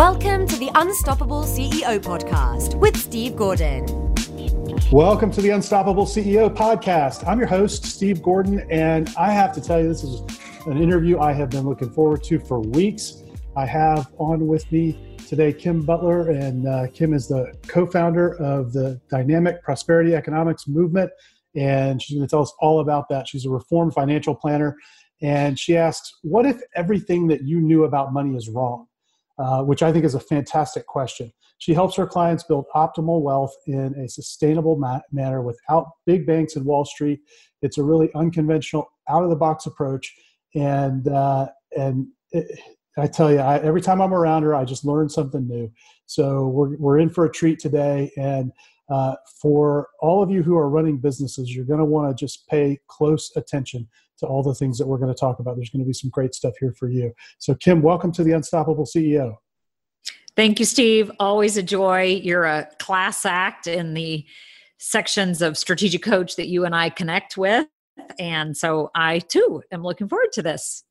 Welcome to the Unstoppable CEO podcast with Steve Gordon. Welcome to the Unstoppable CEO podcast. I'm your host, Steve Gordon, and I have to tell you, this is an interview I have been looking forward to for weeks. I have on with me today Kim Butler, and uh, Kim is the co founder of the Dynamic Prosperity Economics Movement, and she's going to tell us all about that. She's a reformed financial planner, and she asks, What if everything that you knew about money is wrong? Uh, which I think is a fantastic question. She helps her clients build optimal wealth in a sustainable ma- manner without big banks and Wall Street. It's a really unconventional, out of the box approach, and uh, and it, I tell you, I, every time I'm around her, I just learn something new. So we're we're in for a treat today, and uh, for all of you who are running businesses, you're going to want to just pay close attention to all the things that we're going to talk about. There's going to be some great stuff here for you. So, Kim, welcome to the Unstoppable CEO. Thank you, Steve. Always a joy. You're a class act in the sections of strategic coach that you and I connect with. And so I too am looking forward to this.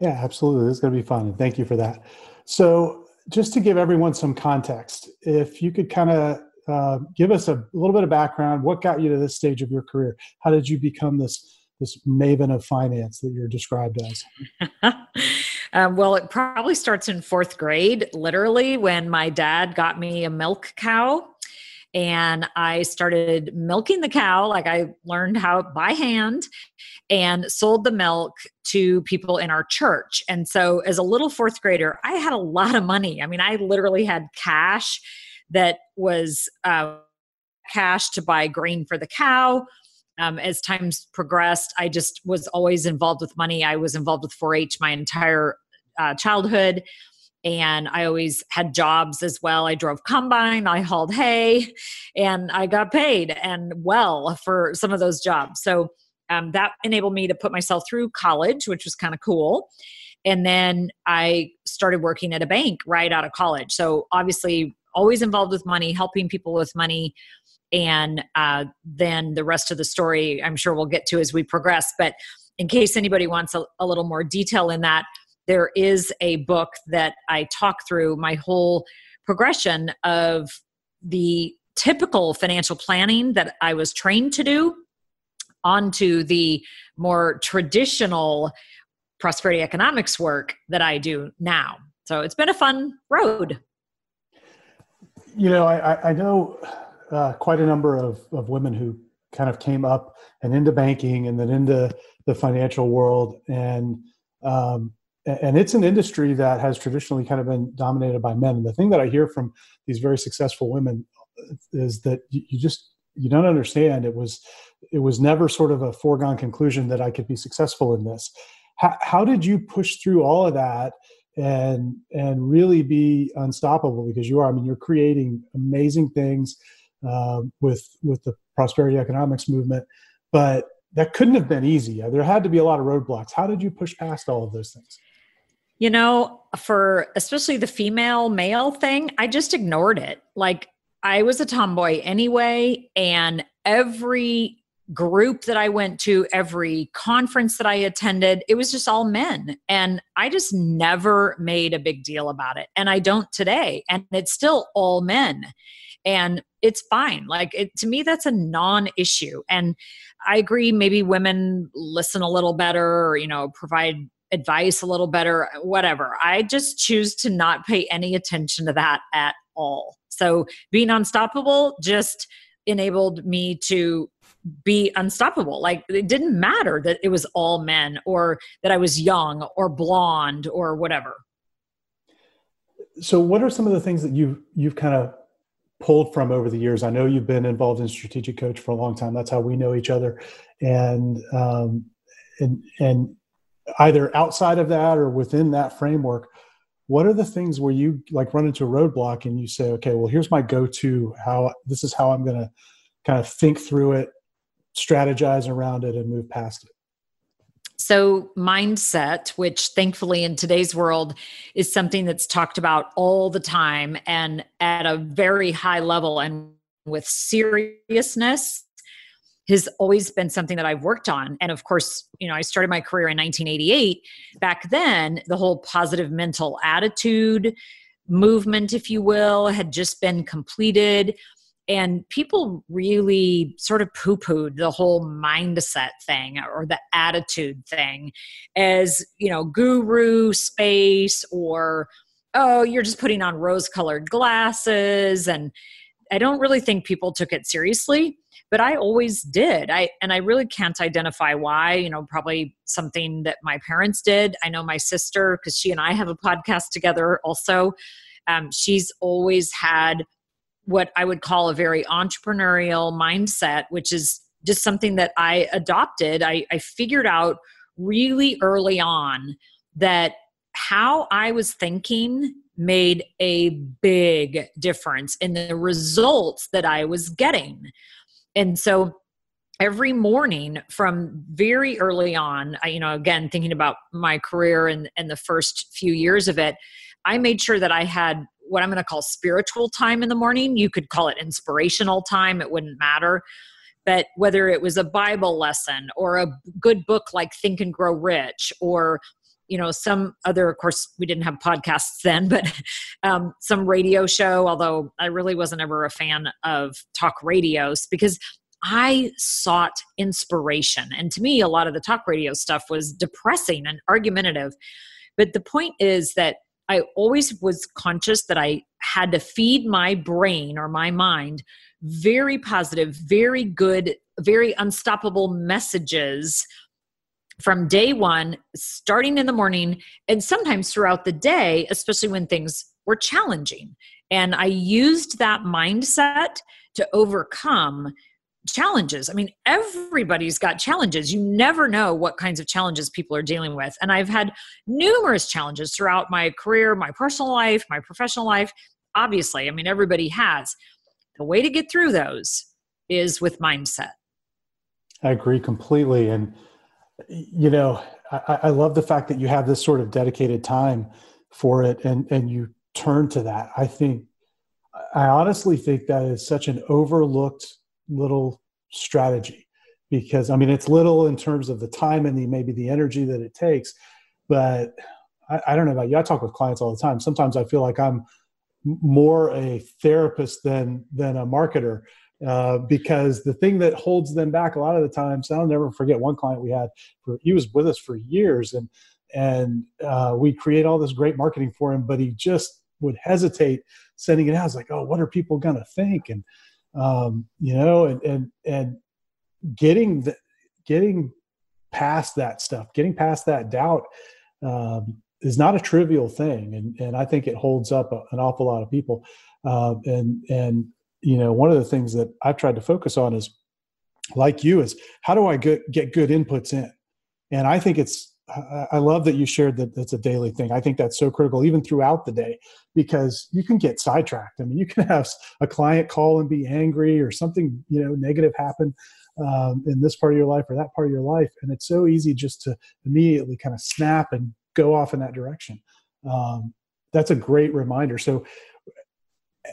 Yeah, absolutely. This is going to be fun. And thank you for that. So, just to give everyone some context, if you could kind of uh, give us a little bit of background, what got you to this stage of your career? How did you become this this maven of finance that you're described as? um, well, it probably starts in fourth grade, literally, when my dad got me a milk cow. And I started milking the cow, like I learned how by hand, and sold the milk to people in our church. And so, as a little fourth grader, I had a lot of money. I mean, I literally had cash that was uh, cash to buy grain for the cow um, as times progressed, I just was always involved with money. I was involved with 4 H my entire uh, childhood. And I always had jobs as well. I drove combine, I hauled hay, and I got paid and well for some of those jobs. So um, that enabled me to put myself through college, which was kind of cool. And then I started working at a bank right out of college. So obviously, always involved with money, helping people with money and uh, then the rest of the story i'm sure we'll get to as we progress but in case anybody wants a, a little more detail in that there is a book that i talk through my whole progression of the typical financial planning that i was trained to do onto the more traditional prosperity economics work that i do now. So it's been a fun road. You know i, I know uh, quite a number of, of women who kind of came up and into banking and then into the financial world. And um, and it's an industry that has traditionally kind of been dominated by men. And the thing that i hear from these very successful women is that you just you don't understand. It was it was never sort of a foregone conclusion that i could be successful in this. How, how did you push through all of that and and really be unstoppable? Because you are i mean you're creating amazing things uh, with with the prosperity economics movement, but that couldn't have been easy. There had to be a lot of roadblocks. How did you push past all of those things? You know, for especially the female male thing, I just ignored it. Like I was a tomboy anyway, and every group that I went to, every conference that I attended, it was just all men. And I just never made a big deal about it. And I don't today. And it's still all men and it's fine like it, to me that's a non-issue and i agree maybe women listen a little better or you know provide advice a little better whatever i just choose to not pay any attention to that at all so being unstoppable just enabled me to be unstoppable. Like it didn't matter that it was all men or that I was young or blonde or whatever. So what are some of the things that you've you've kind of pulled from over the years. I know you've been involved in strategic coach for a long time. That's how we know each other, and um, and and either outside of that or within that framework, what are the things where you like run into a roadblock and you say, okay, well, here's my go-to. How this is how I'm going to kind of think through it, strategize around it, and move past it. So, mindset, which thankfully in today's world is something that's talked about all the time and at a very high level and with seriousness, has always been something that I've worked on. And of course, you know, I started my career in 1988. Back then, the whole positive mental attitude movement, if you will, had just been completed. And people really sort of poo pooed the whole mindset thing or the attitude thing as, you know, guru space or, oh, you're just putting on rose colored glasses. And I don't really think people took it seriously but I always did. I and I really can't identify why, you know, probably something that my parents did. I know my sister because she and I have a podcast together also. Um, she's always had what I would call a very entrepreneurial mindset, which is just something that I adopted. I, I figured out really early on that how I was thinking made a big difference in the results that I was getting. And so every morning from very early on, I, you know, again, thinking about my career and, and the first few years of it, I made sure that I had what I'm going to call spiritual time in the morning. You could call it inspirational time, it wouldn't matter. But whether it was a Bible lesson or a good book like Think and Grow Rich or you know some other of course we didn't have podcasts then but um, some radio show although i really wasn't ever a fan of talk radios because i sought inspiration and to me a lot of the talk radio stuff was depressing and argumentative but the point is that i always was conscious that i had to feed my brain or my mind very positive very good very unstoppable messages from day one, starting in the morning, and sometimes throughout the day, especially when things were challenging. And I used that mindset to overcome challenges. I mean, everybody's got challenges. You never know what kinds of challenges people are dealing with. And I've had numerous challenges throughout my career, my personal life, my professional life. Obviously, I mean, everybody has. The way to get through those is with mindset. I agree completely. And you know, I, I, love the fact that you have this sort of dedicated time for it and, and you turn to that. I think, I honestly think that is such an overlooked little strategy because, I mean, it's little in terms of the time and the maybe the energy that it takes. But I, I don't know about you. I talk with clients all the time. Sometimes I feel like I'm more a therapist than than a marketer uh, because the thing that holds them back a lot of the times, I'll never forget one client we had. For, he was with us for years, and and uh, we create all this great marketing for him, but he just would hesitate sending it out. I was like, oh, what are people gonna think? And um, you know, and and and getting the getting past that stuff, getting past that doubt. Um, is not a trivial thing, and, and I think it holds up a, an awful lot of people. Uh, and and you know one of the things that i've tried to focus on is like you is how do i get, get good inputs in and i think it's i love that you shared that it's a daily thing. I think that's so critical even throughout the day because you can get sidetracked. I mean you can have a client call and be angry or something you know negative happen um, in this part of your life or that part of your life. And it's so easy just to immediately kind of snap and go off in that direction. Um, that's a great reminder. So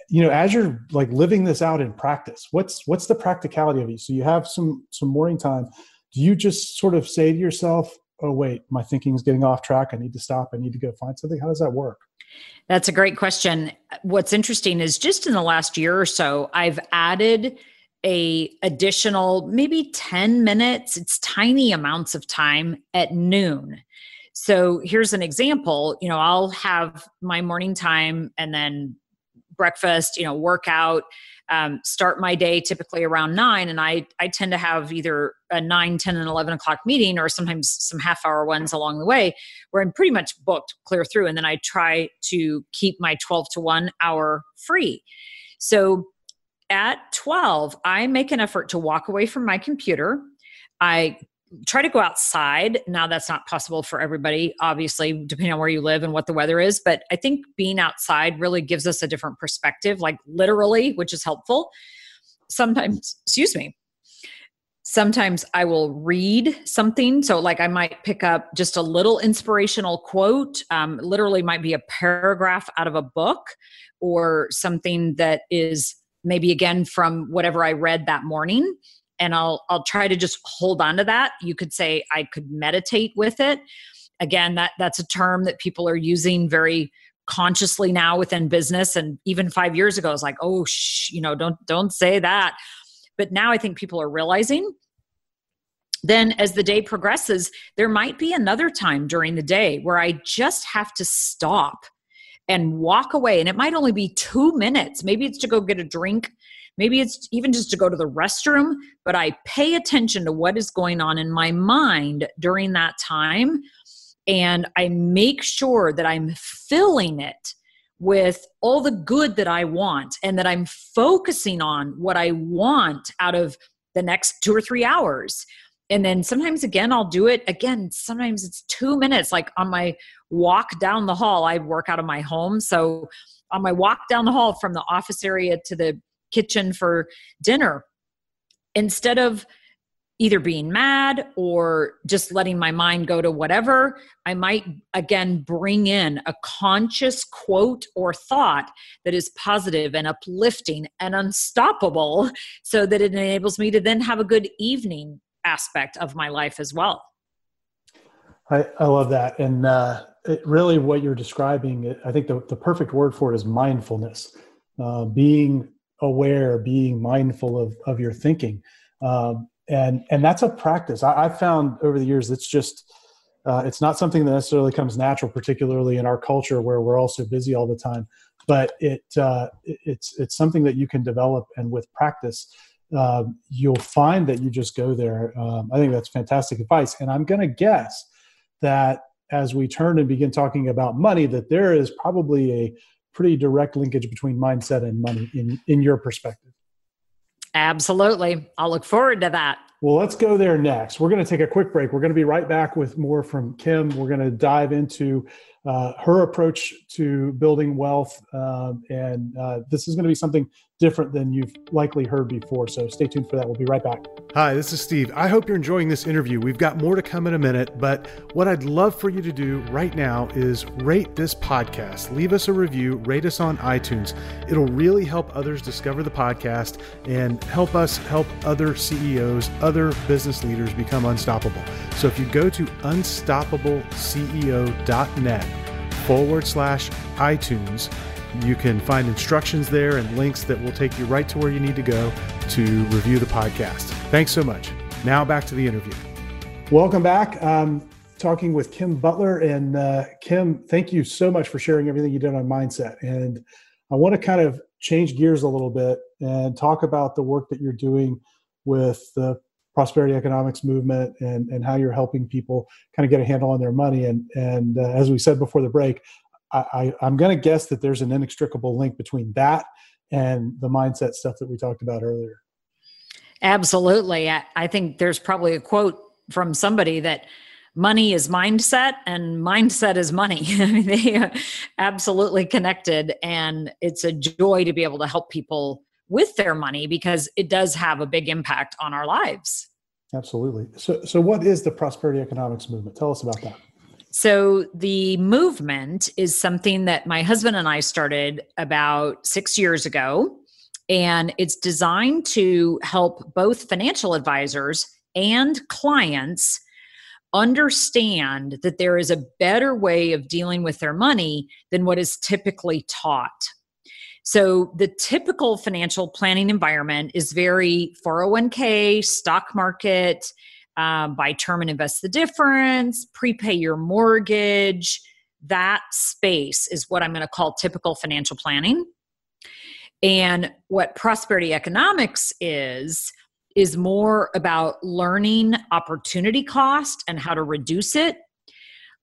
you know as you're like living this out in practice what's what's the practicality of it so you have some some morning time. Do you just sort of say to yourself oh wait my thinking is getting off track. I need to stop. I need to go find something. How does that work? That's a great question. What's interesting is just in the last year or so i've added a additional maybe 10 minutes. It's tiny amounts of time at noon. So here's an example. You know i'll have my morning time and then breakfast, you know, workout, um, start my day typically around nine. And I, I tend to have either a 9, 10, and 11 o'clock meeting or sometimes some half hour ones along the way where I'm pretty much booked clear through. And then I try to keep my 12 to 1 hour free. So at 12, I make an effort to walk away from my computer. I try to go outside. Now that's not possible for everybody, obviously, depending on where you live and what the weather is. But I think being outside really gives us a different perspective, like literally, which is helpful. Sometimes, excuse me, sometimes I will read something. So, like, I might pick up just a little inspirational quote, um, literally, might be a paragraph out of a book or something that is maybe again from whatever I read that morning and I'll I'll try to just hold on to that. You could say I could meditate with it. Again, that that's a term that people are using very consciously now within business and even 5 years ago it's like oh shh, you know don't don't say that but now I think people are realizing then as the day progresses there might be another time during the day where I just have to stop and walk away and it might only be 2 minutes maybe it's to go get a drink maybe it's even just to go to the restroom but I pay attention to what is going on in my mind during that time and I make sure that I'm filling it with all the good that I want and that I'm focusing on what I want out of the next two or three hours. And then sometimes again, I'll do it again. Sometimes it's two minutes, like on my walk down the hall. I work out of my home. So on my walk down the hall from the office area to the kitchen for dinner, instead of either being mad or just letting my mind go to whatever, I might again bring in a conscious quote or thought that is positive and uplifting and unstoppable so that it enables me to then have a good evening aspect of my life as well. I, I love that. And uh, it, really, what you're describing, I think the, the perfect word for it is mindfulness, uh, being aware, being mindful of, of your thinking. Um, and and that's a practice. I, have found over the years it's just uh, it's not something that necessarily comes natural particularly in our culture where we're all so busy all the time but it uh, it's it's something that you can develop and with practice uh, you'll find that you just go there. Um, i think that's fantastic advice. And i'm going to guess that as we turn and begin talking about money that there is probably a pretty direct linkage between mindset and money in in your perspective Absolutely. I'll look forward to that. Well, let's go there next. We're going to take a quick break. We're going to be right back with more from Kim. We're going to dive into uh, her approach to building wealth. Um, and uh, this is going to be something different than you've likely heard before. So stay tuned for that. We'll be right back. Hi, this is Steve. I hope you're enjoying this interview. We've got more to come in a minute, but what I'd love for you to do right now is rate this podcast. Leave us a review, rate us on iTunes. It'll really help others discover the podcast and help us help other CEOs, other business leaders become unstoppable. So if you go to unstoppableceo.net forward slash iTunes, you can find instructions there and links that will take you right to where you need to go to review the podcast. Thanks so much. Now back to the interview. Welcome back. Um, talking with Kim Butler. And uh, Kim, thank you so much for sharing everything you did on mindset. And I want to kind of change gears a little bit and talk about the work that you're doing with the prosperity economics movement and, and how you're helping people kind of get a handle on their money. And, and uh, as we said before the break, I, I, am going to guess that there's an inextricable link between that and the mindset stuff that we talked about earlier. Absolutely. I, I think there's probably a quote from somebody that money is mindset and mindset is money. they are absolutely connected. And it's a joy to be able to help people with their money because it does have a big impact on our lives. Absolutely. So, so what is the prosperity economics movement? Tell us about that. So, the movement is something that my husband and I started about six years ago. And it's designed to help both financial advisors and clients understand that there is a better way of dealing with their money than what is typically taught. So, the typical financial planning environment is very 401k, stock market, um, buy term and invest the difference, prepay your mortgage. That space is what I'm going to call typical financial planning. And what prosperity economics is, is more about learning opportunity cost and how to reduce it,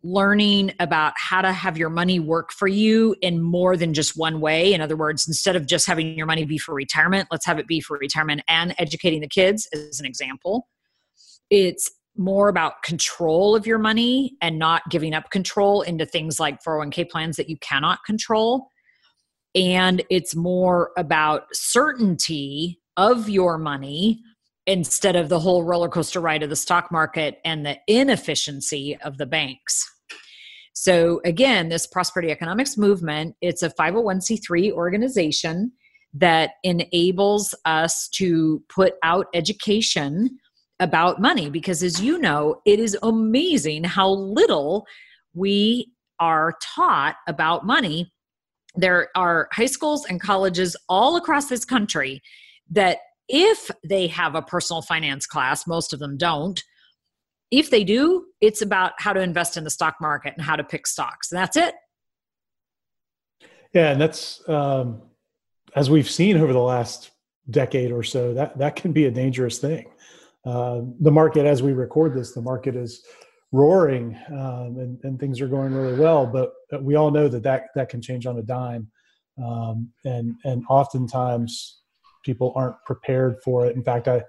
learning about how to have your money work for you in more than just one way. In other words, instead of just having your money be for retirement, let's have it be for retirement and educating the kids, as an example it's more about control of your money and not giving up control into things like 401k plans that you cannot control. And it's more about certainty of your money instead of the whole roller coaster ride of the stock market and the inefficiency of the banks. So again, this prosperity economics movement, it's a 501c3 organization that enables us to put out education about money because as you know it is amazing how little we are taught about money, there are high schools and colleges all across this country that if they have a personal finance class, most of them don't. If they do, it's about how to invest in the stock market and how to pick stocks. And that's it. Yeah, and that's um, as we've seen over the last decade or so. That that can be a dangerous thing. Uh, the market, as we record this, the market is roaring um, and, and things are going really well. But we all know that that, that can change on a dime. Um, and, and oftentimes people aren't prepared for it. In fact, I,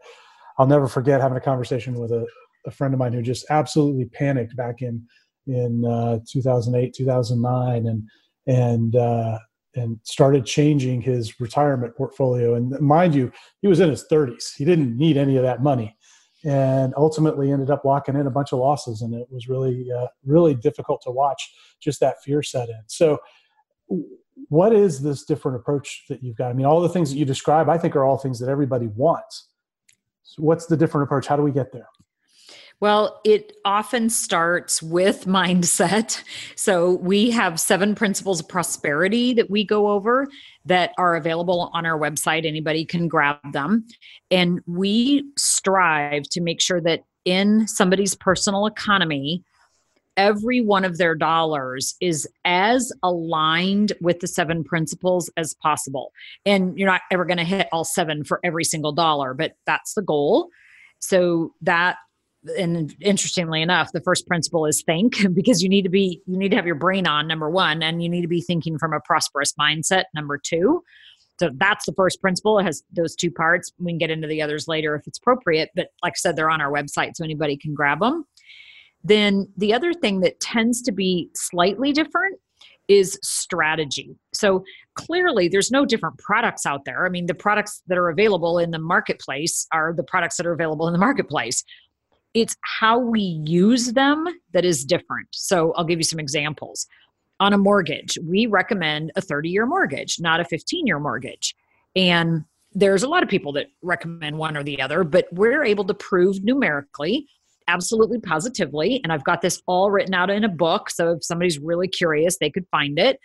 I'll never forget having a conversation with a, a friend of mine who just absolutely panicked back in, in uh, 2008, 2009. And, and, uh, and started changing his retirement portfolio. And mind you, he was in his 30s. He didn't need any of that money and ultimately ended up locking in a bunch of losses and it was really uh, really difficult to watch just that fear set in. So what is this different approach that you've got? I mean all the things that you describe i think are all things that everybody wants. So what's the different approach? How do we get there well, it often starts with mindset. So, we have seven principles of prosperity that we go over that are available on our website. Anybody can grab them. And we strive to make sure that in somebody's personal economy, every one of their dollars is as aligned with the seven principles as possible. And you're not ever going to hit all seven for every single dollar, but that's the goal. So that and interestingly enough the first principle is think because you need to be you need to have your brain on number one and you need to be thinking from a prosperous mindset number two. So that's the first principle. It has those two parts. We can get into the others later if it's appropriate but like i said they're on our website so anybody can grab them then the other thing that tends to be slightly different is strategy. So clearly, there's no different products out there. I mean, the products that are available in the marketplace are the products that are available in the marketplace it's how we use them that is different. So I'll give you some examples. On a mortgage, we recommend a 30 year mortgage, not a 15 year mortgage. And there's a lot of people that recommend one or the other, but we're able to prove numerically, absolutely positively. And I've got this all written out in a book. So if somebody's really curious, they could find it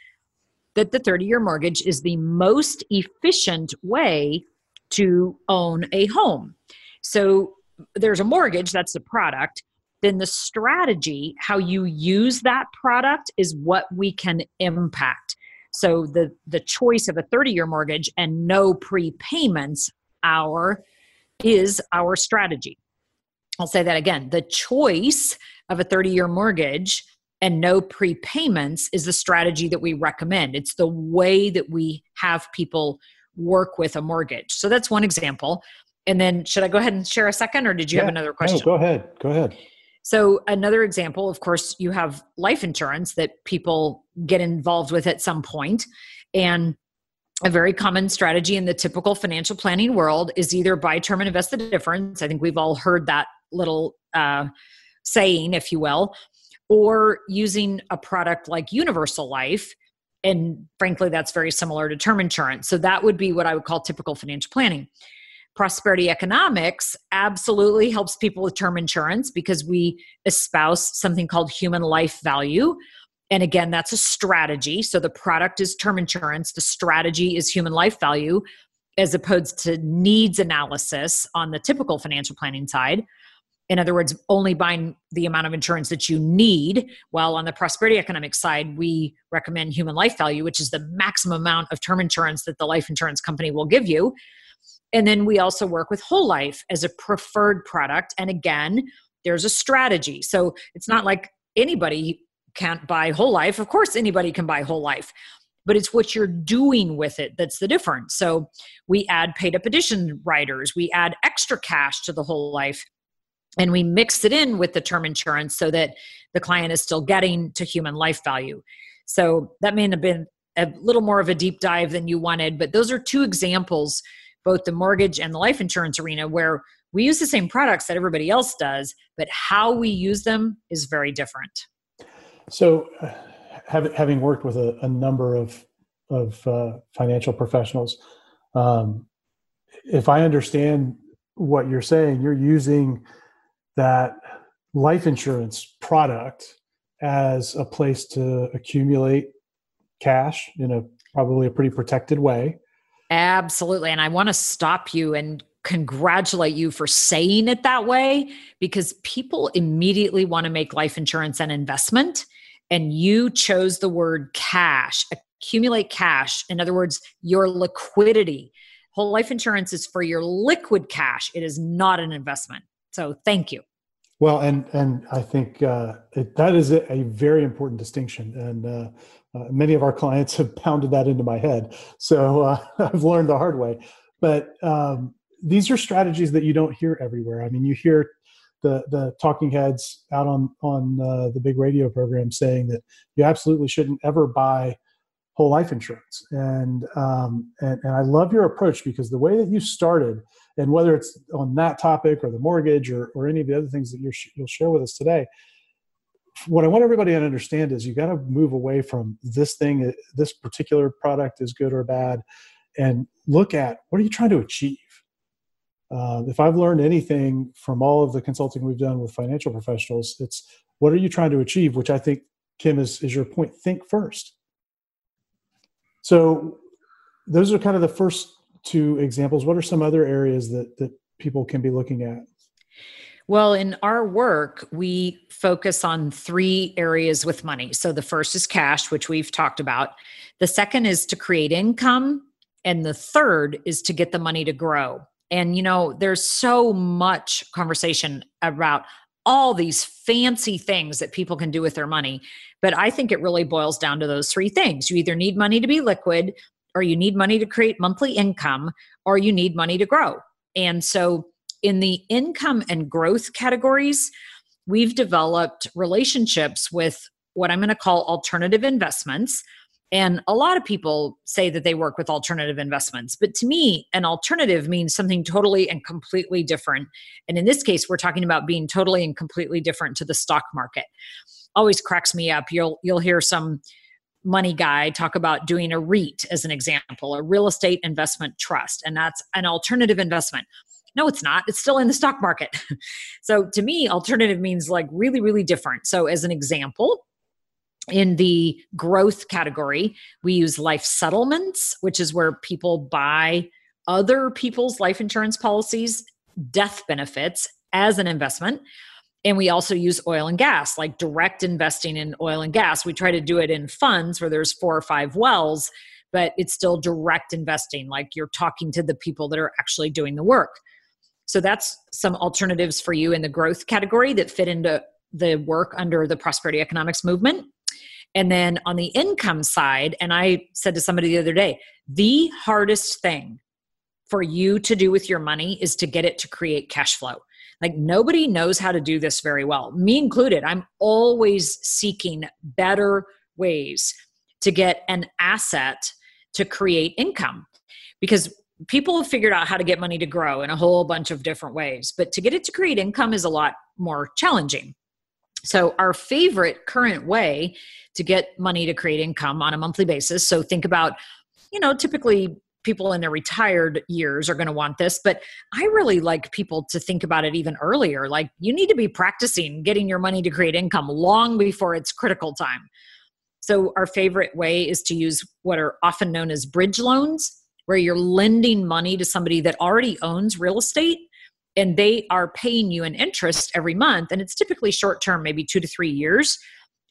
that the 30 year mortgage is the most efficient way to own a home. So there's a mortgage, that's the product. Then the strategy, how you use that product, is what we can impact. So the the choice of a 30 year mortgage and no prepayments, our is our strategy. I'll say that again. The choice of a 30 year mortgage and no prepayments is the strategy that we recommend. It's the way that we have people work with a mortgage. So that's one example. And then should I go ahead and share a second or did you yeah, have another question? No, go ahead. Go ahead. So, another example, of course, you have life insurance that people get involved with at some point. And a very common strategy in the typical financial planning world is either buy term and invest the difference. I think we've all heard that little uh, saying, if you will, or using a product like Universal Life. And frankly, that's very similar to term insurance. So, that would be what I would call typical financial planning prosperity economics absolutely helps people with term insurance because we espouse something called human life value. And again, that's a strategy. So the product is term insurance, the strategy is human life value, as opposed to needs analysis on the typical financial planning side. In other words, only buying the amount of insurance that you need. While on the prosperity economic side, we recommend human life value, which is the maximum amount of term insurance that the life insurance company will give you. And then we also work with Whole Life as a preferred product. And again, there's a strategy. So it's not like anybody can't buy Whole Life. Of course, anybody can buy Whole Life, but it's what you're doing with it that's the difference. So we add paid up addition riders, we add extra cash to the Whole Life, and we mix it in with the term insurance so that the client is still getting to human life value. So that may have been a little more of a deep dive than you wanted, but those are two examples both the mortgage and the life insurance arena where we use the same products that everybody else does, but how we use them is very different. So, uh, having worked with a, a number of of uh, financial professionals, um, if I understand what you're saying, you're using that life insurance product as a place to accumulate cash in a probably a pretty protected way. Absolutely. And I want to stop you and congratulate you for saying it that way because people immediately want to make life insurance an investment. And you chose the word cash, accumulate cash. In other words, your liquidity. Whole life insurance is for your liquid cash, it is not an investment. So thank you. Well, and and I think uh, it, that is a, a, very important distinction, and uh, uh, many of our clients have pounded that into my head. So uh, I've learned the hard way. But um, these are strategies that you don't hear everywhere. I mean, you hear the the talking heads out on on uh, the big radio program saying that you absolutely shouldn't ever buy whole life insurance. And, um, and and I love your approach because the way that you started, and whether it's on that topic or the mortgage or or any of the other things that you you'll share with us today, what I want everybody to understand is you got to move away from this thing, this particular product is good or bad, and look at what are you trying to achieve. Uh, if I've learned anything from all of the consulting we've done with financial professionals, it's what are you trying to achieve, which I think Kim is is your point. Think first. So those are kind of the first two examples. What are some other areas that that people can be looking at? Well, in our work, we focus on three areas with money. So the first is cash, which we've talked about. The second is to create income. And the third is to get the money to grow. And, you know, there's so much conversation about all these fancy things that people can do with their money. But I think it really boils down to those three things. You either need money to be liquid, or you need money to create monthly income, or you need money to grow. And so, in the income and growth categories, we've developed relationships with what I'm going to call alternative investments. And a lot of people say that they work with alternative investments. But to me, an alternative means something totally and completely different. And in this case, we're talking about being totally and completely different to the stock market. Always cracks me up. You'll you'll hear some money guy talk about doing a REIT as an example, a real estate investment trust, and that's an alternative investment. No, it's not. It's still in the stock market. so to me, alternative means like really, really different. So, as an example, in the growth category, we use life settlements, which is where people buy other people's life insurance policies, death benefits as an investment. And we also use oil and gas, like direct investing in oil and gas. We try to do it in funds where there's four or five wells, but it's still direct investing, like you're talking to the people that are actually doing the work. So that's some alternatives for you in the growth category that fit into the work under the prosperity economics movement. And then on the income side, and I said to somebody the other day, the hardest thing for you to do with your money is to get it to create cash flow. Like nobody knows how to do this very well, me included. I'm always seeking better ways to get an asset to create income because people have figured out how to get money to grow in a whole bunch of different ways, but to get it to create income is a lot more challenging. So, our favorite current way to get money to create income on a monthly basis. So, think about, you know, typically people in their retired years are going to want this, but I really like people to think about it even earlier. Like, you need to be practicing getting your money to create income long before it's critical time. So, our favorite way is to use what are often known as bridge loans where you're lending money to somebody that already owns real estate and they are paying you an interest every month and it's typically short term maybe 2 to 3 years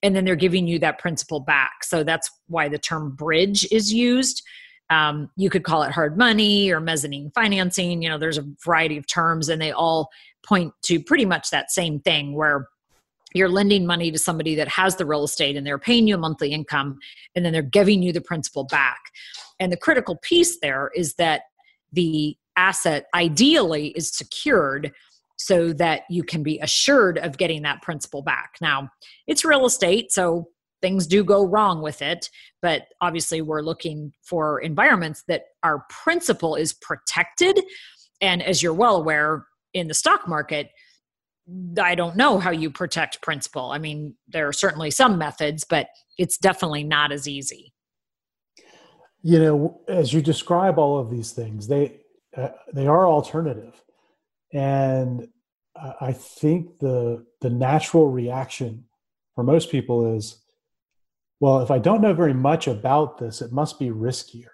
and then they're giving you that principal back. So that's why the term bridge is used. Um, you could call it hard money or mezzanine financing. You know there's a variety of terms and they all point to pretty much that same thing where you're lending money to somebody that has the real estate and they're paying you a monthly income and then they're giving you the principal back and the critical piece there is that the asset ideally is secured so that you can be assured of getting that principal back. Now, it's real estate, so things do go wrong with it, but obviously we're looking for environments that our principal is protected. And as you're well aware, in the stock market, I don't know how you protect principal. I mean, there are certainly some methods, but it's definitely not as easy you know as you describe all of these things they uh, they are alternative and i think the the natural reaction for most people is, well, if I don't know very much about this, it must be riskier.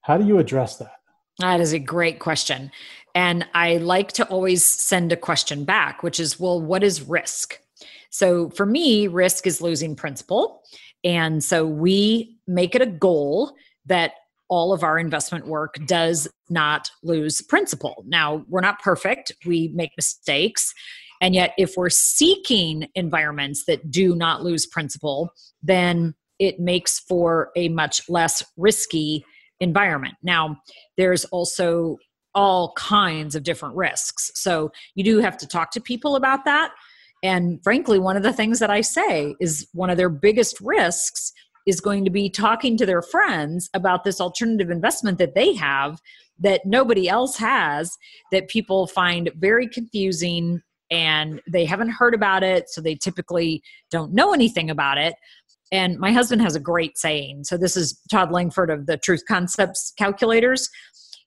How do you address that? That is a great question. And I like to always send a question back, which is, well, what is risk? So for me, risk is losing principal. And so we make it a goal that all of our investment work does not lose principal. Now, we're not perfect, we make mistakes. And yet, if we're seeking environments that do not lose principal, then it makes for a much less risky environment. Now, there's also all kinds of different risks. So you do have to talk to people about that. And frankly, one of the things that I say is one of their biggest risks is going to be talking to their friends about this alternative investment that they have that nobody else has that people find very confusing and they haven't heard about it so they typically don't know anything about it and my husband has a great saying so this is todd langford of the truth concepts calculators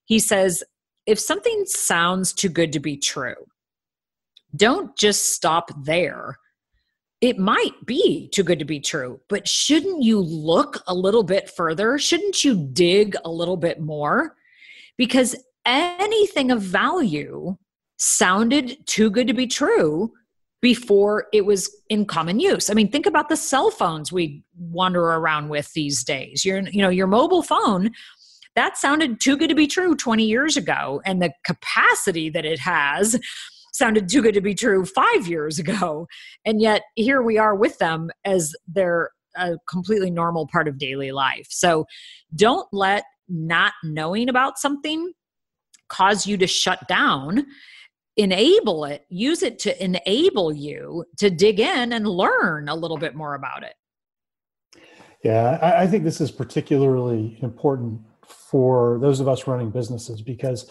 he says if something sounds too good to be true don't just stop there it might be too good to be true, but shouldn't you look a little bit further? Shouldn't you dig a little bit more? Because anything of value sounded too good to be true before it was in common use. I mean, think about the cell phones we wander around with these days. Your you know, your mobile phone that sounded too good to be true 20 years ago and the capacity that it has sounded too good to be true five years ago. And yet here we are with them as they're a completely normal part of daily life. So don't let not knowing about something cause you to shut down. Enable it, use it to enable you to dig in and learn a little bit more about it. Yeah, I, I think this is particularly important for those of us running businesses because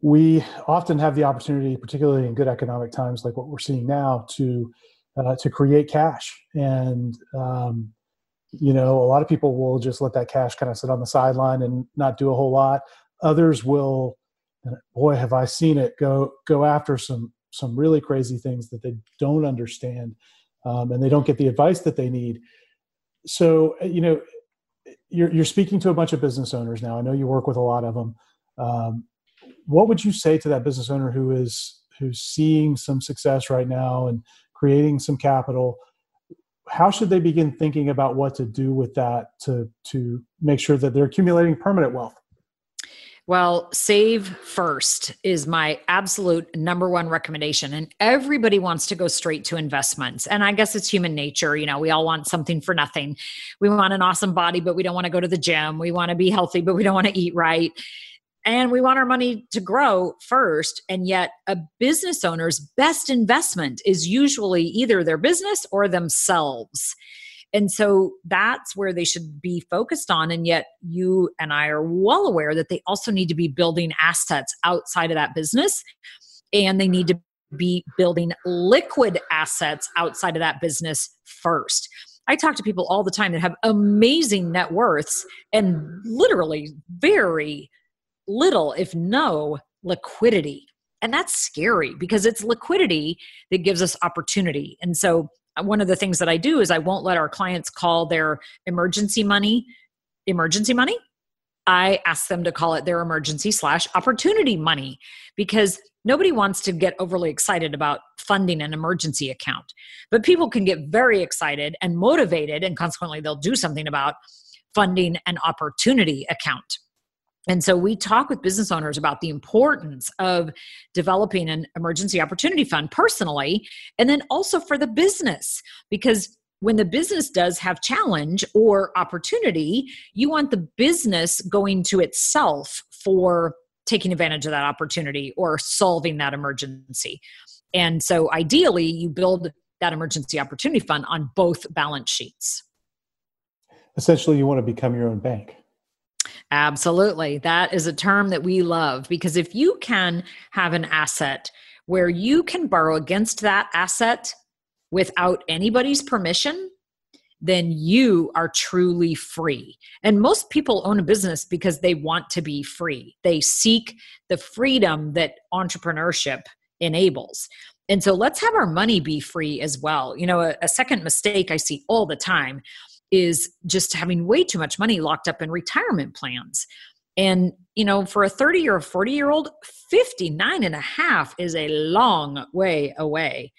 we often have the opportunity, particularly in good economic times like what we're seeing now, to uh, to create cash. And um, you know, a lot of people will just let that cash kind of sit on the sideline and not do a whole lot. Others will, boy, have I seen it go go after some some really crazy things that they don't understand, um, and they don't get the advice that they need. So you know, you're you're speaking to a bunch of business owners now. I know you work with a lot of them. Um, what would you say to that business owner who is who's seeing some success right now and creating some capital how should they begin thinking about what to do with that to to make sure that they're accumulating permanent wealth well, save first is my absolute number one recommendation. And everybody wants to go straight to investments. And I guess it's human nature. You know, we all want something for nothing. We want an awesome body, but we don't want to go to the gym. We want to be healthy, but we don't want to eat right and we want our money to grow first and yet a business owner's best investment is usually either their business or themselves and so that's where they should be focused on and yet you and i are well aware that they also need to be building assets outside of that business and they need to be building liquid assets outside of that business first I talk to people all the time that have amazing net worths and literally very little, if no, liquidity. And that's scary because it's liquidity that gives us opportunity. And so, one of the things that I do is I won't let our clients call their emergency money emergency money. I ask them to call it their emergency slash opportunity money because nobody wants to get overly excited about funding an emergency account. But people can get very excited and motivated, and consequently, they'll do something about funding an opportunity account. And so we talk with business owners about the importance of developing an emergency opportunity fund personally and then also for the business because when the business does have challenge or opportunity, you want the business going to itself for taking advantage of that opportunity or solving that emergency. And so ideally, you build that emergency opportunity fund on both balance sheets. Essentially, you want to become your own bank. Absolutely. That is a term that we love because if you can have an asset where you can borrow against that asset without anybody's permission, then you are truly free. And most people own a business because they want to be free. They seek the freedom that entrepreneurship enables. And so let's have our money be free as well. You know, a, a second mistake I see all the time is just having way too much money locked up in retirement plans. And, you know, for a 30 or a 40 year old, 59 and a half is a long way away.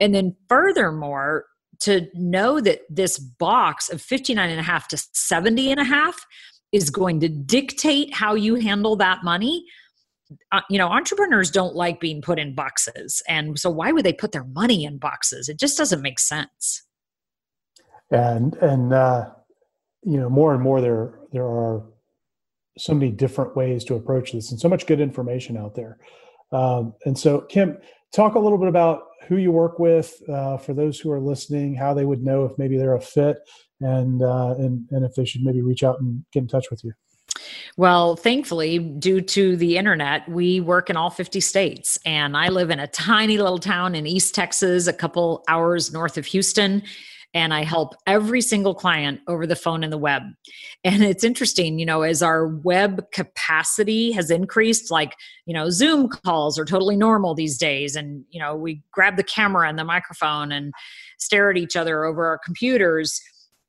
And then furthermore, to know that this box of 59 and a half to 70 and a half is going to dictate how you handle that money uh, you know entrepreneurs don't like being put in boxes and so why would they put their money in boxes it just doesn't make sense and and uh, you know more and more there there are so many different ways to approach this and so much good information out there um, and so kim talk a little bit about who you work with uh, for those who are listening, how they would know if maybe they're a fit, and uh, and and if they should maybe reach out and get in touch with you. Well, thankfully, due to the internet, we work in all 50 states. And I live in a tiny little town in East Texas, a couple hours north of Houston and I help every single client over the phone and the web. And it's interesting, you know, as our web capacity has increased, like, you know, Zoom calls are totally normal these days. And, you know, we grab the camera and the microphone and stare at each other over our computers.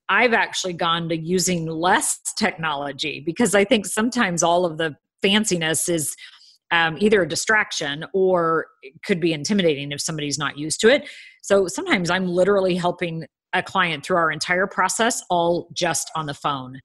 I've actually gone to using less technology because I think sometimes all of the fanciness is um, either a distraction or could be intimidating if somebody's not used to it. So sometimes I'm literally helping a client through our entire process, all just on the phone.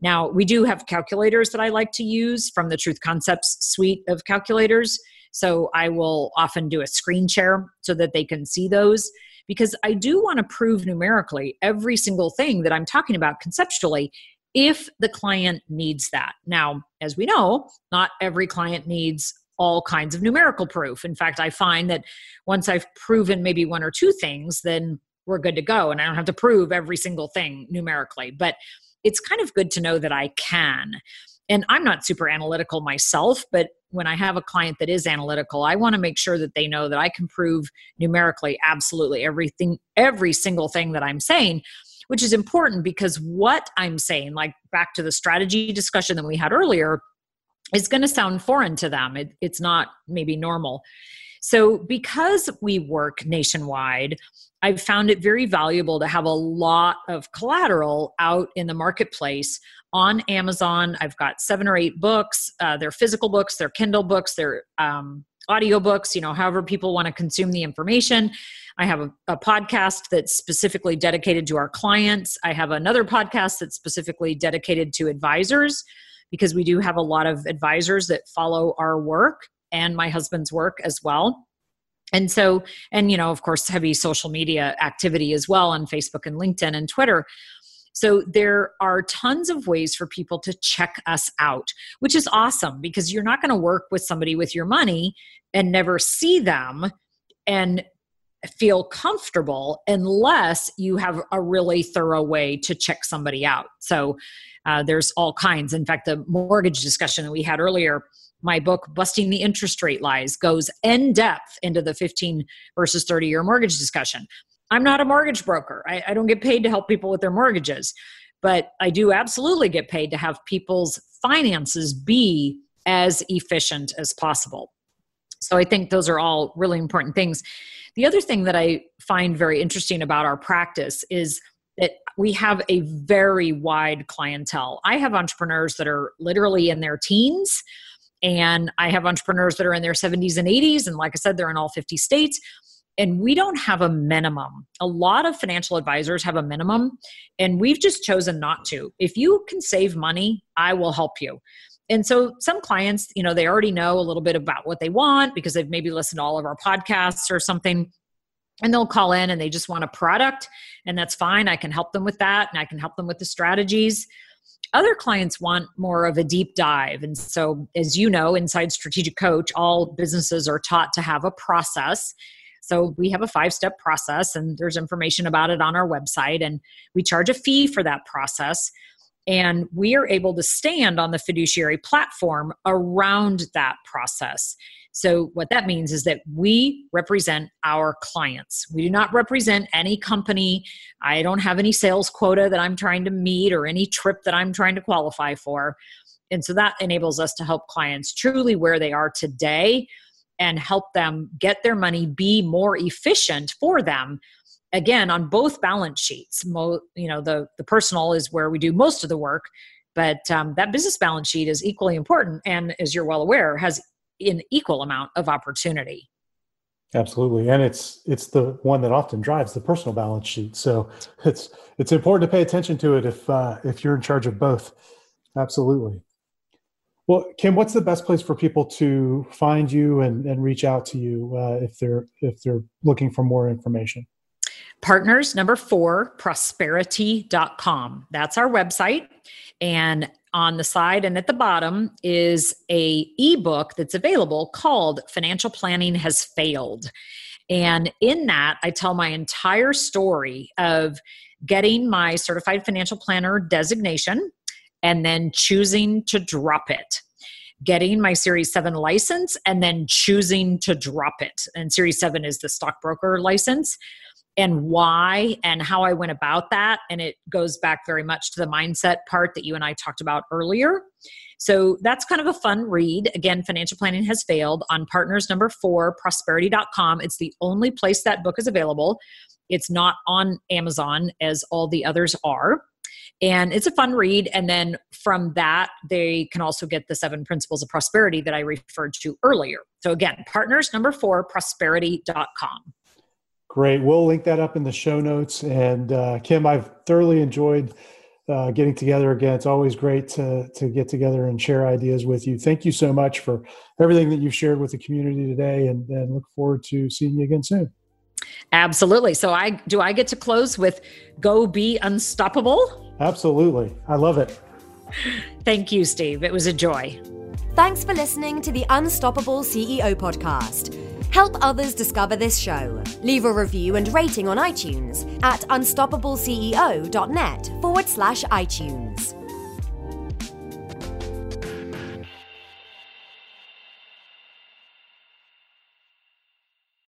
Now, we do have calculators that I like to use from the Truth Concepts suite of calculators. So I will often do a screen share so that they can see those because I do want to prove numerically every single thing that I'm talking about conceptually if the client needs that. Now, as we know, not every client needs all kinds of numerical proof. In fact, I find that once I've proven maybe one or two things, then we're good to go and i don't have to prove every single thing numerically but it's kind of good to know that i can. And i'm not super analytical myself but when i have a client that is analytical i want to make sure that they know that i can prove numerically absolutely everything every single thing that i'm saying which is important because what i'm saying like back to the strategy discussion that we had earlier is going to sound foreign to them. It, it's not maybe normal. So, because we work nationwide, I've found it very valuable to have a lot of collateral out in the marketplace on Amazon. I've got seven or eight books. Uh, they're physical books, they're Kindle books, they're um, audio books, you know, however people want to consume the information. I have a, a, podcast that's specifically dedicated to our clients. I have another podcast that's specifically dedicated to advisors because we do have a lot of advisors that follow our work and my husband's work as well and so and you know of course heavy social media activity as well on facebook and linkedin and twitter. So there are tons of ways for people to check us out which is awesome because you're not going to work with somebody with your money and never see them and feel comfortable unless you have a really thorough way to check somebody out. So uh, there's all kinds. In fact the mortgage discussion that we had earlier my book busting the interest rate lies goes in depth into the 15 versus 30 year mortgage discussion. I'm not a mortgage broker. I, I, don't get paid to help people with their mortgages but i do absolutely get paid to have people's finances be as efficient as possible. So i think those are all really important things. The other thing that i find very interesting about our practice is that we have a very wide clientele. I have entrepreneurs that are literally in their teens and I have entrepreneurs that are in their 70s and 80s. And like I said, they're in all 50 states. And we don't have a minimum. A lot of financial advisors have a minimum, and we've just chosen not to. If you can save money, I will help you. And so some clients, you know, they already know a little bit about what they want because they've maybe listened to all of our podcasts or something and they'll call in and they just want a product and that's fine i can help them with that and i can help them with the strategies other clients want more of a deep dive. And so, as you know, inside Strategic Coach, all businesses are taught to have a process. So, we have a five step process, and there's information about it on our website. And we charge a fee for that process. And we are able to stand on the fiduciary platform around that process. So, what that means is that we represent our clients. We do not represent any company. I don't have any sales quota that I'm trying to meet or any trip that I'm trying to qualify for. And so that enables us to help clients truly where they are today and help them get their money be more efficient for them again on both balance sheets Mo, you know the the personal is where we do most of the work but um, that business balance sheet is equally important and as you're well aware has an equal amount of opportunity. Absolutely. And it's it's the one that often drives the personal balance sheet. So it's it's important to pay attention to it if uh, if you're in charge of both. Absolutely. Well kim what's the best place for people to find you and, and reach out to you uh, if they're if they're looking for more information? Partners number four prosperity.com that's our website. And on the side and at the bottom is a ebook that's available called financial planning has failed. And in that i tell my entire story of getting my certified financial planner designation and then choosing to drop it. Getting my series 7 license and then choosing to drop it. And series 7 is the stockbroker license and why and how I went about that. And it goes back very much to the mindset part that you and I talked about earlier. So that's kind of a fun read. Again, Financial Planning Has Failed on partners number four, prosperity.com. It's the only place that book is available. It's not on Amazon as all the others are. And it's a fun read. And then from that, they can also get the seven principles of prosperity that I referred to earlier. So again, partners number four, prosperity.com. Great. We'll link that up in the show notes. And uh, Kim, I've thoroughly enjoyed uh, getting together again. It's always great to, to get together and share ideas with you. Thank you so much for everything that you've shared with the community today and, and look forward to seeing you again soon. Absolutely. So I do I get to close with go be unstoppable? Absolutely. I love it. Thank you, Steve. It was a joy. Thanks for listening to the Unstoppable CEO podcast. Help others discover this show. Leave a review and rating on iTunes at unstoppableceo.net forward slash iTunes.